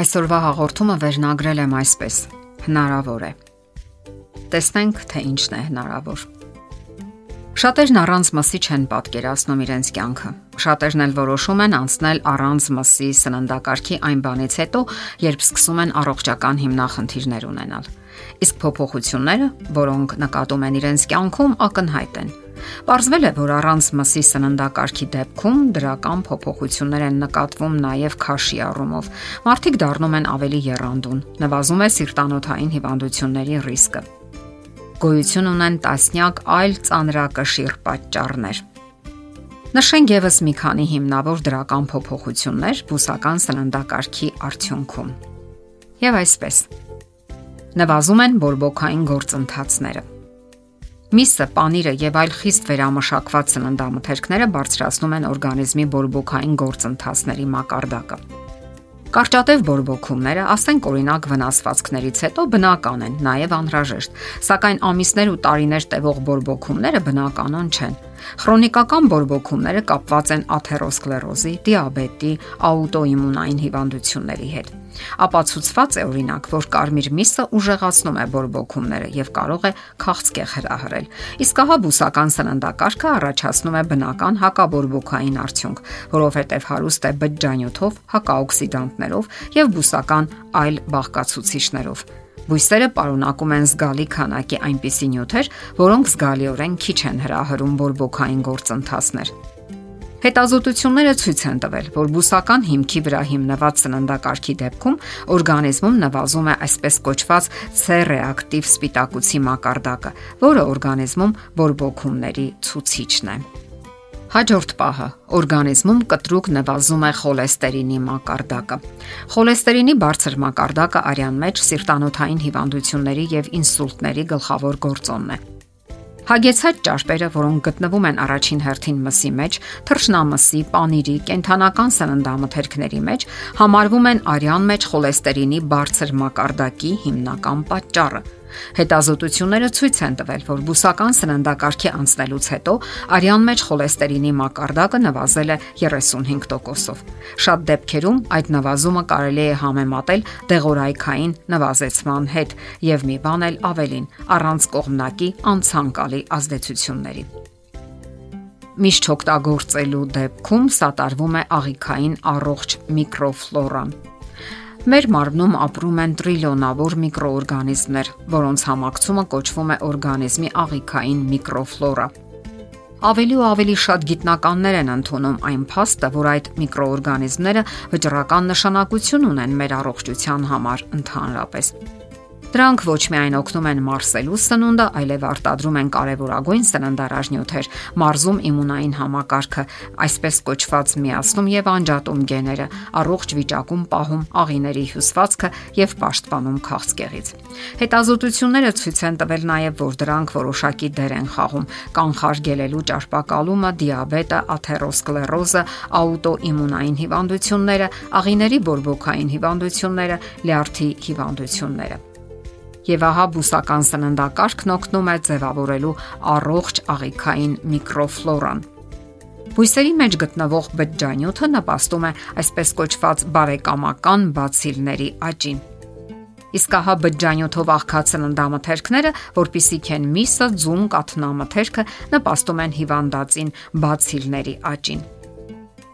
Այսօրվա հաղորդումը վերնագրել եմ այսպես. հնարավոր է։ Տեսնենք, թե ինչն է հնարավոր։ Շատերն առանց մսի չեն պատկերացնում իրենց կյանքը։ Շատերն էլ որոշում են անցնել առանց մսի սննդակարգի այն բանից հետո, երբ սկսում են առողջական հիմնախնդիրներ ունենալ։ Իսկ փոփոխությունները, որոնք նկատում են իրենց կյանքում, ակնհայտ են Պարզվել է, որ առանց մսի սննդակարգի դեպքում դրական փոփոխություններ են նկատվում նաև քաշի առումով։ Մարդիկ դառնում են ավելի երանդուն, նվազում է սիրտանոթային հիվանդությունների ռիսկը։ Գոյություն ունեն տասնյակ այլ ծանրակշիռ պատճառներ։ Նշենք եւս մի քանի հիմնավոր դրական փոփոխություններ բուսական սննդակարգի արդյունքում։ Եվ այսպես։ Նվազում են բորբոքային գործընթացները Միսը, պանիրը եւ այլ խիստ վերամշակված սննդամթերքները բարձրացնում են օրգանիզմի բորբոքային գործընթացների մակարդակը։ Կարճատև բորբոքումները, ասենք օրինակ վնասվածքներից հետո բնական են, նաև անհրաժեշտ, սակայն ամիսներ ու տարիներ տևող բորբոքումները բնականon չեն։ Խրոնիկական բորբոքումները կապված են աթերոսկլերոզի, դիաբետի, աուտոիմունային հիվանդությունների հետ։ Ապացուցված է օրինակ, որ կարմիր միսը ուժեղացնում է բորբոքումները եւ կարող է քաղցկեղ հրահրել։ Իսկ ահա բուսական սննդակարգը առաջացնում է բնական հակաբորբոքային արդյունք, որովհետեւ հարուստ է բջջանյութով, հակաօքսիդանտներով եւ բուսական այլ բաղկացուցիչներով։ Բույսերը պարունակում են զգալի քանակի այնպիսի նյութեր, որոնք զգալիորեն քիչ են հրահրում բորբոքային գործընթացներ։ Հետազոտությունները ցույց են տվել, որ բուսական հիմքի վրա հիմնված սննդակարգի դեպքում օրգանիզմում նվազում է այսպես կոչված C-ռեակտիվ սպիտակուցի մակարդակը, որը օրգանիզմում բորբոքումների ցուցիչն է։ Հաջորդ պահը. Օրգանիզմում կտրուկ նվազում է խոլեստերինի մակարդակը։ Խոլեստերինի բարձր մակարդակը արյան մեջ սիրտանոթային հիվանդությունների եւ ինսուլտների գլխավոր գործոնն է։ Հագեցած ճարպերը, որոնք գտնվում են առաջին հերթին մսի մեջ, թռչնամսի, պանիրի, կենթանական սննդամթերքների մեջ, համարվում են արյան մեջ խոլեստերինի բարձր մակարդակի հիմնական պատճառը։ Հետազոտությունները ցույց են տվել, որ բուսական սննդակարգի անցնելուց հետո արյան մեջ խոլեստերինի մակարդակը նվազել է 35%-ով։ Շատ դեպքերում այդ նվազումը կարելի է համեմատել դեղորայքային նվազեցման հետ եւ մի բան էլ ավելին՝ առանց կողմնակի անցանկալի ազդեցությունների միշտ օգտագործելու դեպքում սատարվում է աղիքային առողջ միկրոֆլորան։ Մեր մարմնում ապրում են տրիլիոնավոր միկրոօրգանիզմներ, որոնց համակցումը կոչվում է օրգանիզմի աղիքային միկրոֆլորա։ Ավելի ու ավելի շատ գիտնականներ են ընդունում այն փաստը, որ այդ միկրոօրգանիզմները վճռական նշանակություն ունեն մեր առողջության համար ընդհանրապես։ Դրանք ոչ միայն օգնում են մարսելու սնունդը, այլև արտադրում են կարևորագույն սննդարաժնյութեր, մարզում իմունային համակարգը, այսպես կոչված միացնում եւ անջատում գեները, առողջ վիճակում պահում աղիների հյուսվածքը եւ պաշտպանում քաղցկեղից։ Հետազոտությունները ցույց են տվել նաեւ, որ դրանք որոշակի դեր են խաղում կանխարգելելու ճարպակալումը, դիաբետը, աթերոսկլերոզը, աուտոիմունային հիվանդությունները, աղիների բորբոքային հիվանդությունները, լյարդի հիվանդությունները եւ ահա բուսական սննդակարգն օգնում է ձևավորելու առողջ աղիքային միկրոֆլորան։ Բույսերի մեջ գտնվող բջջանյութը նպաստում է այսպես կոչված բարեկամական բացիլների աճին։ Իսկ ահա բջջանյութով աղքատ սննդամթերքները, որpիսիք են միսը, ձուն, կաթնամթերքը, նպաստում են հիվանդացին բացիլների աճին։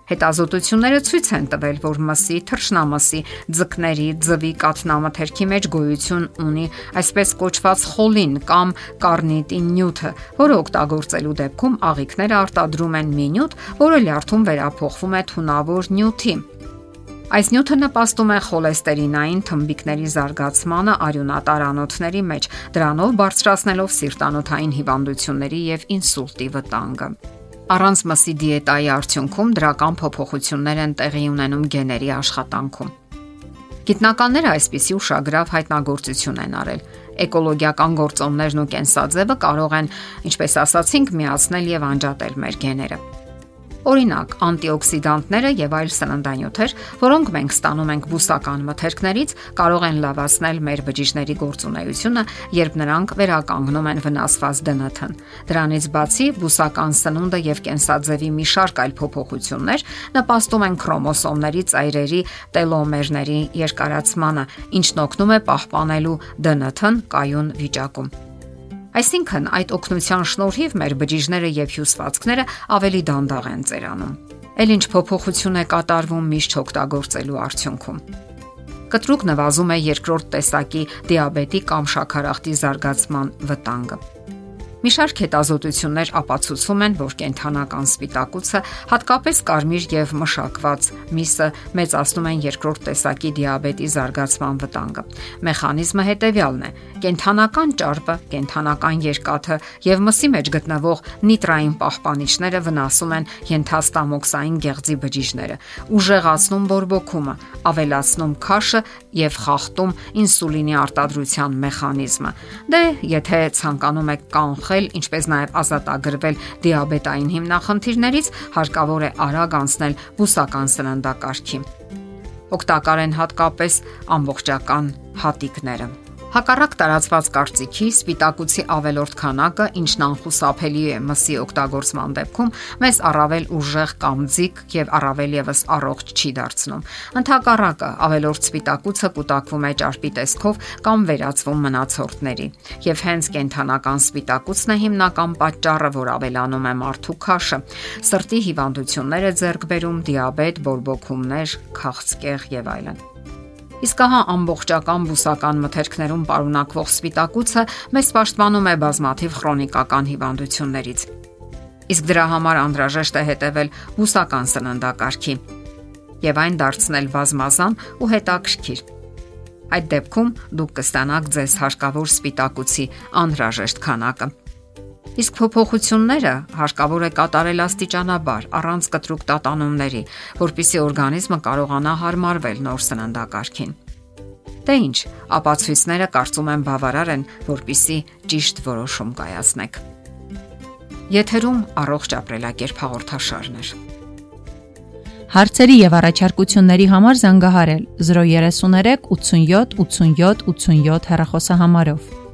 Հետազոտությունները ցույց են տվել, որ մսի, թռչնամսի, ձկների, ձվի կաթնամթերքի մեջ գոյություն ունի այսպես կոչված խոլին կամ կարնիտին նյութը, որը օգտագործելու դեպքում աղիքները արտադրում են մի նյութ, որը լյարդում վերափոխվում է թունավոր նյութի։ Այս նյութը նպաստում է խոլեստերինային թմբիկների զարգացմանը արյունատար անոթների մեջ, դրանով բարձրացնելով սիրտանոթային հիվանդությունների եւ ինսուլտի վտանգը։ Առանց մսի դիետայի արդյունքում դրական փոփոխություններ են տեղի ունենում գեների աշխատանքում։ Գիտնականները այսպիսի ուշագրավ հայտնագործություն են արել։ Էկոլոգիական գործոններն ու կենսաձևը կարող են, ինչպես ասացինք, միացնել եւ անջատել մեր գեները։ օրինակ անտիօքսիդանտները եւ այլ սննդանյութեր, որոնք մենք ստանում ենք բուսական մթերքներից, կարող են լավացնել մեր բջիջների գործունեությունը, երբ նրանք վերականգնում են վնասված ԴՆԹ-ն։ Դրանից բացի բուսական սնունդը եւ կենսաձևի մի շարք այլ փոփոխություններ նպաստում են քրոմոսոմների ծայրերի տելոմերների երկարացմանը, ինչն օգնում է պահպանելու ԴՆԹ-ն կայուն վիճակում։ Այսինքն այդ օգնության շնորհիվ մեր բջիջները եւ հյուսվածքները ավելի դանդաղ են ծերանում։ Էլ ինչ փոփոխություն է կատարվում միշտ օգտագործելու արդյունքում։ Կտրուկ նվազում է երկրորդ տեսակի դիաբետի կամ շաքարախտի զարգացման վտանգը։ Մի շարք հետազոտություններ ապացուցում են, որ կենթանական սպիտակուցը, հատկապես կարմիր եւ մշակված միսը մեծացնում են երկրորդ տեսակի դիաբետի զարգացման վտանգը։ Մեխանիզմը հետեւյալն է. կենթանական ճարպը, կենթանական երկաթը եւ մսի մեջ գտնվող նիտրային պահպանիչները վնասում են ենթաստամոքսային գեղձի բջիջները, ուժեղացնում բորբոքումը, ավելացնում քաշը եւ խախտում ինսուլինի արտադրության մեխանիզմը։ Դե, եթե ցանկանում եք կանխել խախտել, ինչպես նաև ազատագրվել դիաբետային հիմնախնդիրներից, հարկավոր է արագ անցնել բուսական սննդակարգի։ Օգտակար են հատկապես ամբողջական հատիկները։ Հակառակ տարածված կարծիքի սպիտակուցի ավելորդ քանակը, ինչն անխուսափելի է մսի օգտագործման դեպքում, մեզ առավել ուժեղ կամ ձիգ եւ առավել եւս առողջ չի դարձնում։ Ընթակառակը ավելորդ սպիտակուցը կուտակվում է ճարպի տեսքով կամ վերածվում մնացորդների։ Եվ հենց կենթանական սպիտակուցն է հիմնական պատճառը, որ ավելանում է մարդու քաշը, սրտի հիվանդությունները ձեռք բերում, դիաբետ, բորբոքումներ, քաղցկեղ եւ այլն։ Իսկ ահա ամբողջական բուսական մթերքներում պարունակվող սպիտակուցը մեզ պաշտպանում է բազմաթիվ քրոնիկական հիվանդություններից։ Իսկ դրա համար անհրաժեշտ է հետևել բուսական սննդակարգի եւ այն դարձնել բազմազան ու հետաքրքիր։ Այդ դեպքում դուք կստանաք ձեզ հարկավոր սպիտակուցի անհրաժեշտ քանակը։ Իսկ փոփոխությունները հարկավոր է կատարել աստիճանաբար, առանց կտրուկ տատանումների, որpիսի օրգանիզմը կարողանա հարմարվել նոր սննդակարգին։ Դե ինչ, ապացույցները կարծում եմ բավարար են, որpիսի ճիշտ որոշում կայացնեք։ Եթերում առողջ ապրելակերպ հաղորդաշարն է։ Հարցերի եւ առաջարկությունների համար զանգահարել 033 87 87 87 հեռախոսահամարով։